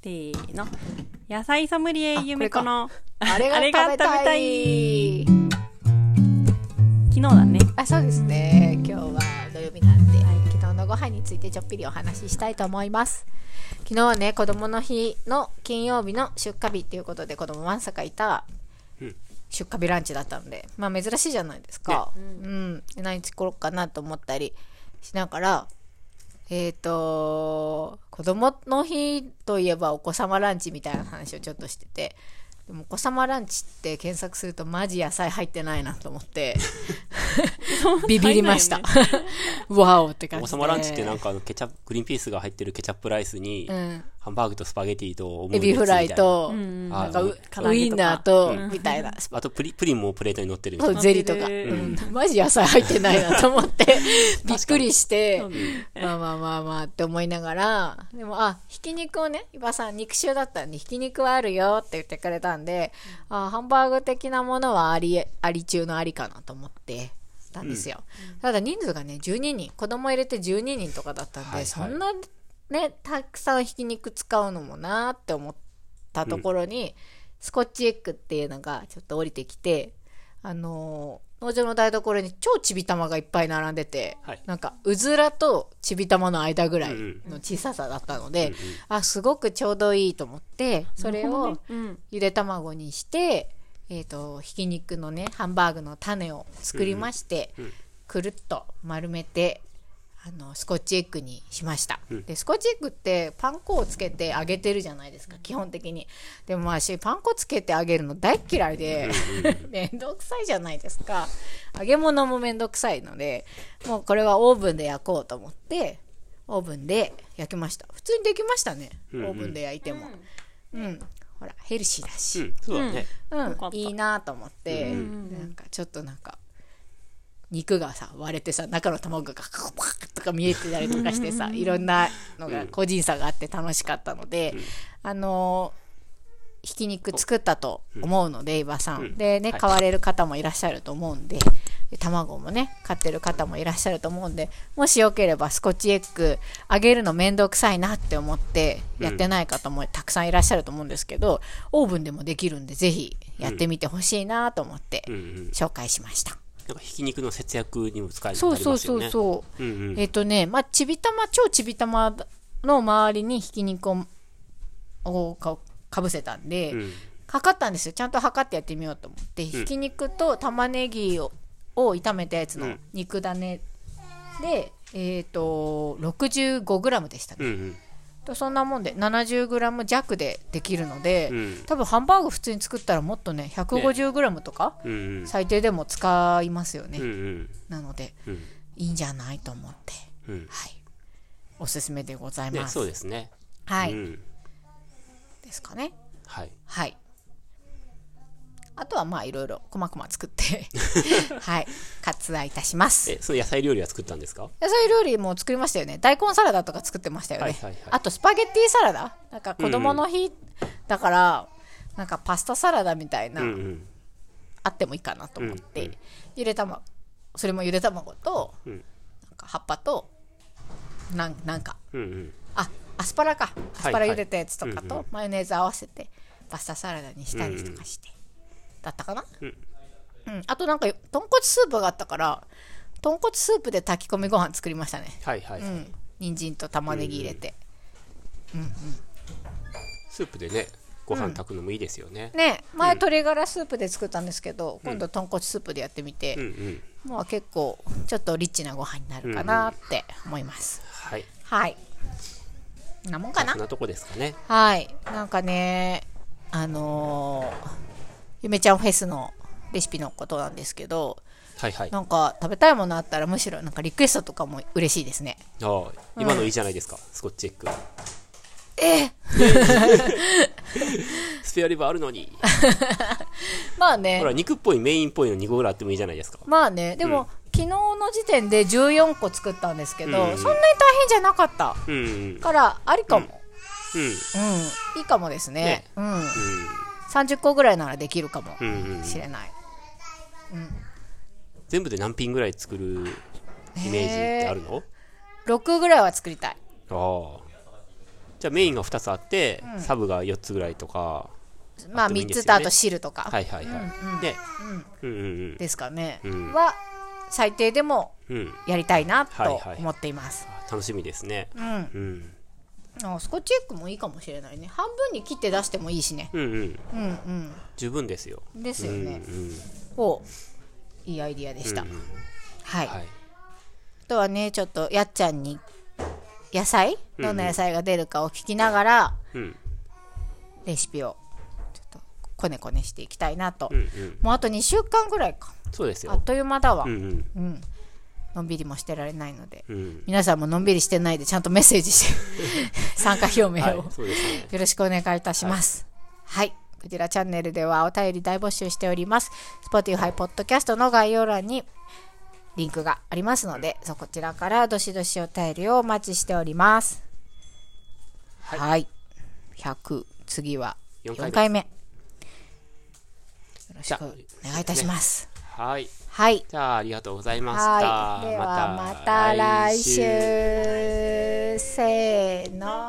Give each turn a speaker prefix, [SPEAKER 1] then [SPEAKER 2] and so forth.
[SPEAKER 1] せーの。野菜ソムリエゆめこの、
[SPEAKER 2] あれが
[SPEAKER 1] あれが
[SPEAKER 2] 食べたい。
[SPEAKER 1] 昨日だね。
[SPEAKER 2] あそうですね。今日は土曜日なんで、昨日のご飯についてちょっぴりお話ししたいと思います。昨日はね子供の日の金曜日の出荷日っていうことで子供わんさかいた
[SPEAKER 3] うん。
[SPEAKER 2] 出荷日ランチだったのでまあ珍しいじゃないですか、うん、で何作ろうかなと思ったりしながらえっ、と子供の日といえばお子様ランチみたいな話をちょっとしててでもお子様ランチって検索するとマジ野菜入ってないなと思って ビビりました。わおって感じで。
[SPEAKER 3] 王様ランチってなんかあのケチャップ、グリーンピースが入ってるケチャップライスに、
[SPEAKER 2] うん、
[SPEAKER 3] ハンバーグとスパゲティと
[SPEAKER 2] エビフライ、と、
[SPEAKER 1] うん
[SPEAKER 3] あ
[SPEAKER 2] なんかウインナーと、みたいな。
[SPEAKER 3] あとプリプリンもプレートに乗ってるみた。
[SPEAKER 2] ゼリーとか、マジ野菜入ってないなと思って、びっくりして。まあまあまあまあって思いながら、でも、あ、ひき肉をね、伊庭さん肉臭だったんで、ひき肉はあるよって言ってくれたんで、あハンバーグ的なものはあり、あり中のありかなと思ってたんですよ。ただ人数がね、12人、子供入れて12人とかだったんで、
[SPEAKER 3] はいはい。
[SPEAKER 2] そんなね、たくさんひき肉使うのもなーって思ったところに、スコッチエッグっていうのがちょっと降りてきて、あのー農場の台所に超ちびたまがいっぱい並んでて、
[SPEAKER 3] はい。
[SPEAKER 2] なんかうずらとちびたまの間ぐらいの小ささだったので、あすごくちょうどいいと思ってそれを
[SPEAKER 1] うん。
[SPEAKER 2] ゆで卵にして、えー、とひき肉のねハンバーグの種を作りまして、
[SPEAKER 3] うんうん。
[SPEAKER 2] くるっと丸めてあのスコッチエッグにしました、
[SPEAKER 3] うん
[SPEAKER 2] でスコッチエッグってパン粉をつけて揚げてるじゃないですか基本的に。でも私パン粉つけて揚げるの大っ嫌いで めんどくさいじゃないですか。揚げ物もめんどくさいのでもうこれはオーブンで焼こうと思ってオーブンで焼きました。普通にできましたねオ
[SPEAKER 3] うんうん。
[SPEAKER 2] ーブンで焼いても。うん、ほらヘルシーだし、
[SPEAKER 3] うん、そうだね。
[SPEAKER 2] うん。
[SPEAKER 1] よかった
[SPEAKER 2] いいなと思って、なんかちょっとなんか肉がさ割れてさ中の卵がカカカカとか見えてたりとかしてさいろんなのが個人差があって楽しかったので、あのーひき肉作ったと思うので、伊庭さん、
[SPEAKER 3] うん。
[SPEAKER 2] でね
[SPEAKER 3] はい。
[SPEAKER 2] 買われる方もいらっしゃると思うんでで卵もね買ってる方もいらっしゃると思うんでもしよければスコッチエッグ揚げるの面倒くさいなって思ってやってない方もたくさんいらっしゃると思うんですけど、オーブンでもできるんでぜひやってみてほしいなと思って
[SPEAKER 3] うんうん。
[SPEAKER 2] 紹介しました、
[SPEAKER 3] なんかひき肉の節約にも使える
[SPEAKER 2] そうそうそう
[SPEAKER 3] う。
[SPEAKER 2] そう、
[SPEAKER 3] うんうん。
[SPEAKER 2] えっ、とねまあちびたま超ちびたまの周りにひき肉ををかかぶせたんで、
[SPEAKER 3] うん。
[SPEAKER 2] 測ったんですよ。ちゃんと測ってやってみようと思って、ひき肉と玉ねぎをを炒めたやつの
[SPEAKER 3] うん。
[SPEAKER 2] 肉種で、えっ、と 65g でしたね、
[SPEAKER 3] うんうん。
[SPEAKER 2] とそんなもんで 70g 弱でできるので、
[SPEAKER 3] うん
[SPEAKER 2] 多分ハンバーグ普通に作ったらもっとね 150g とか。最低でも使いますよね、
[SPEAKER 3] うんうん。
[SPEAKER 2] なので
[SPEAKER 3] うん
[SPEAKER 2] いいんじゃないと思って
[SPEAKER 3] うん。
[SPEAKER 2] はいおすすめでござい
[SPEAKER 3] ね、
[SPEAKER 2] ます、
[SPEAKER 3] そうですね。
[SPEAKER 2] はい、
[SPEAKER 3] うん。
[SPEAKER 2] ですかね
[SPEAKER 3] はい。
[SPEAKER 2] はいあとはまあいろいろこまこま作って はい割愛いたします。
[SPEAKER 3] え、その野菜料理は作ったんですか？
[SPEAKER 2] 野菜料理も作りましたよね。大根サラダとか作ってましたよね、
[SPEAKER 3] はいはいはい。
[SPEAKER 2] あとスパゲッティサラダ。なんか子供の日だから、なんかパスタサラダみたいな、
[SPEAKER 3] うんうん。
[SPEAKER 2] あってもいいかなと思って、
[SPEAKER 3] うんうん
[SPEAKER 2] ゆで卵それもゆで卵と、
[SPEAKER 3] うん。
[SPEAKER 2] なんか葉っぱとなんなんか。
[SPEAKER 3] うんうん。
[SPEAKER 2] あアスパラか。アスパラ茹でたやつとか
[SPEAKER 3] うんうん
[SPEAKER 2] とマヨネーズ合わせてパスタサラダにしたりとかして、だったかな、
[SPEAKER 3] うん。
[SPEAKER 2] うん。あとなんか豚骨スープがあったから豚骨スープで炊き込みご飯作りましたね。
[SPEAKER 3] はいはい。
[SPEAKER 2] うん。人参と玉ねぎ入れて、
[SPEAKER 3] スープでね、ご飯炊くのもいいですよね。
[SPEAKER 2] ね。前鶏ガラスープで作ったんですけど、今度豚骨スープでやってみて、
[SPEAKER 3] うんうん。
[SPEAKER 2] まあ結構ちょっとリッチなご飯になるかなって思います、
[SPEAKER 3] はい。
[SPEAKER 2] はい。こんなもんかな？
[SPEAKER 3] そんなとこですかね。
[SPEAKER 2] はい。なんかねあのーゆめちゃんフェスのレシピのことなんですけど
[SPEAKER 3] はいはい。あ
[SPEAKER 2] なんか食べたいものあったらむしろなんかリクエストとかも嬉しいですね。
[SPEAKER 3] あ、今のいいじゃないですか、スコッチエッグ。
[SPEAKER 2] え
[SPEAKER 3] スペアリブあるのに。
[SPEAKER 2] まあね。
[SPEAKER 3] ほら、肉っぽいメインっぽいの2個ぐらいあってもいいじゃないですか。
[SPEAKER 2] まあね。でも、
[SPEAKER 3] うん。
[SPEAKER 2] 昨日の時点で14個作ったんですけど、
[SPEAKER 3] うん。
[SPEAKER 2] そんなに大変じゃなかった。
[SPEAKER 3] うんうん。
[SPEAKER 2] からありかも、
[SPEAKER 3] うん。
[SPEAKER 2] うん。いいかもですね。
[SPEAKER 3] ね。
[SPEAKER 2] うん、
[SPEAKER 3] う
[SPEAKER 2] 30個ぐらいならできるかも
[SPEAKER 3] ん。うんうん。
[SPEAKER 2] しれない、
[SPEAKER 3] 全部で何品ぐらい作るイメージってあるの
[SPEAKER 2] ？6ぐらいは作りたい
[SPEAKER 3] ああ。じゃあメインが2つあって、サブが4つぐらいとか。
[SPEAKER 2] まあ3
[SPEAKER 3] あってもいいんですよね
[SPEAKER 2] つとあと汁とか
[SPEAKER 3] はいはいはい。で、うんうん
[SPEAKER 2] ですかね、
[SPEAKER 3] うん
[SPEAKER 2] は最低でも
[SPEAKER 3] うん。うん。
[SPEAKER 2] やりたいなと
[SPEAKER 3] はいはい
[SPEAKER 2] 思っています、
[SPEAKER 3] 楽しみですね。
[SPEAKER 2] うん
[SPEAKER 3] うん。
[SPEAKER 2] あスコッチエッグもいいかもしれないね半分に切って出してもいいしね
[SPEAKER 3] うんうん。
[SPEAKER 2] うん
[SPEAKER 3] 十分ですよ。
[SPEAKER 2] うんですよ
[SPEAKER 3] うんう
[SPEAKER 2] ね、
[SPEAKER 3] ん。
[SPEAKER 2] おいいアイディアでした、
[SPEAKER 3] うんうん
[SPEAKER 2] はい、
[SPEAKER 3] はい。
[SPEAKER 2] あとはねちょっとやっちゃんに野菜？どんな野菜が出るかを聞きながら、
[SPEAKER 3] うん。
[SPEAKER 2] レシピをちょっとこねこねしていきたいなと、
[SPEAKER 3] うんうん。
[SPEAKER 2] もうあと2週間ぐらいか
[SPEAKER 3] そうですよ。
[SPEAKER 2] あっという間だわ、
[SPEAKER 3] うんうん。
[SPEAKER 2] うんのんびりもしてられないので
[SPEAKER 3] うん。
[SPEAKER 2] 皆さんものんびりしてないでちゃんとメッセージして参加表明を、
[SPEAKER 3] はい、ね。
[SPEAKER 2] よろしくお願いいたします。はい。こちらチャンネルではお便り大募集しております。Spotify Podcast の概要欄にリンクがありますので、そこちらからどしどしお便りをお待ちしております。はい。100、次は
[SPEAKER 3] 4回目
[SPEAKER 2] 4回目。よろしくお願いいたします。
[SPEAKER 3] はい。
[SPEAKER 2] はい。
[SPEAKER 3] じゃあ、ありがとうございました。
[SPEAKER 2] はい。ではまた来週。せー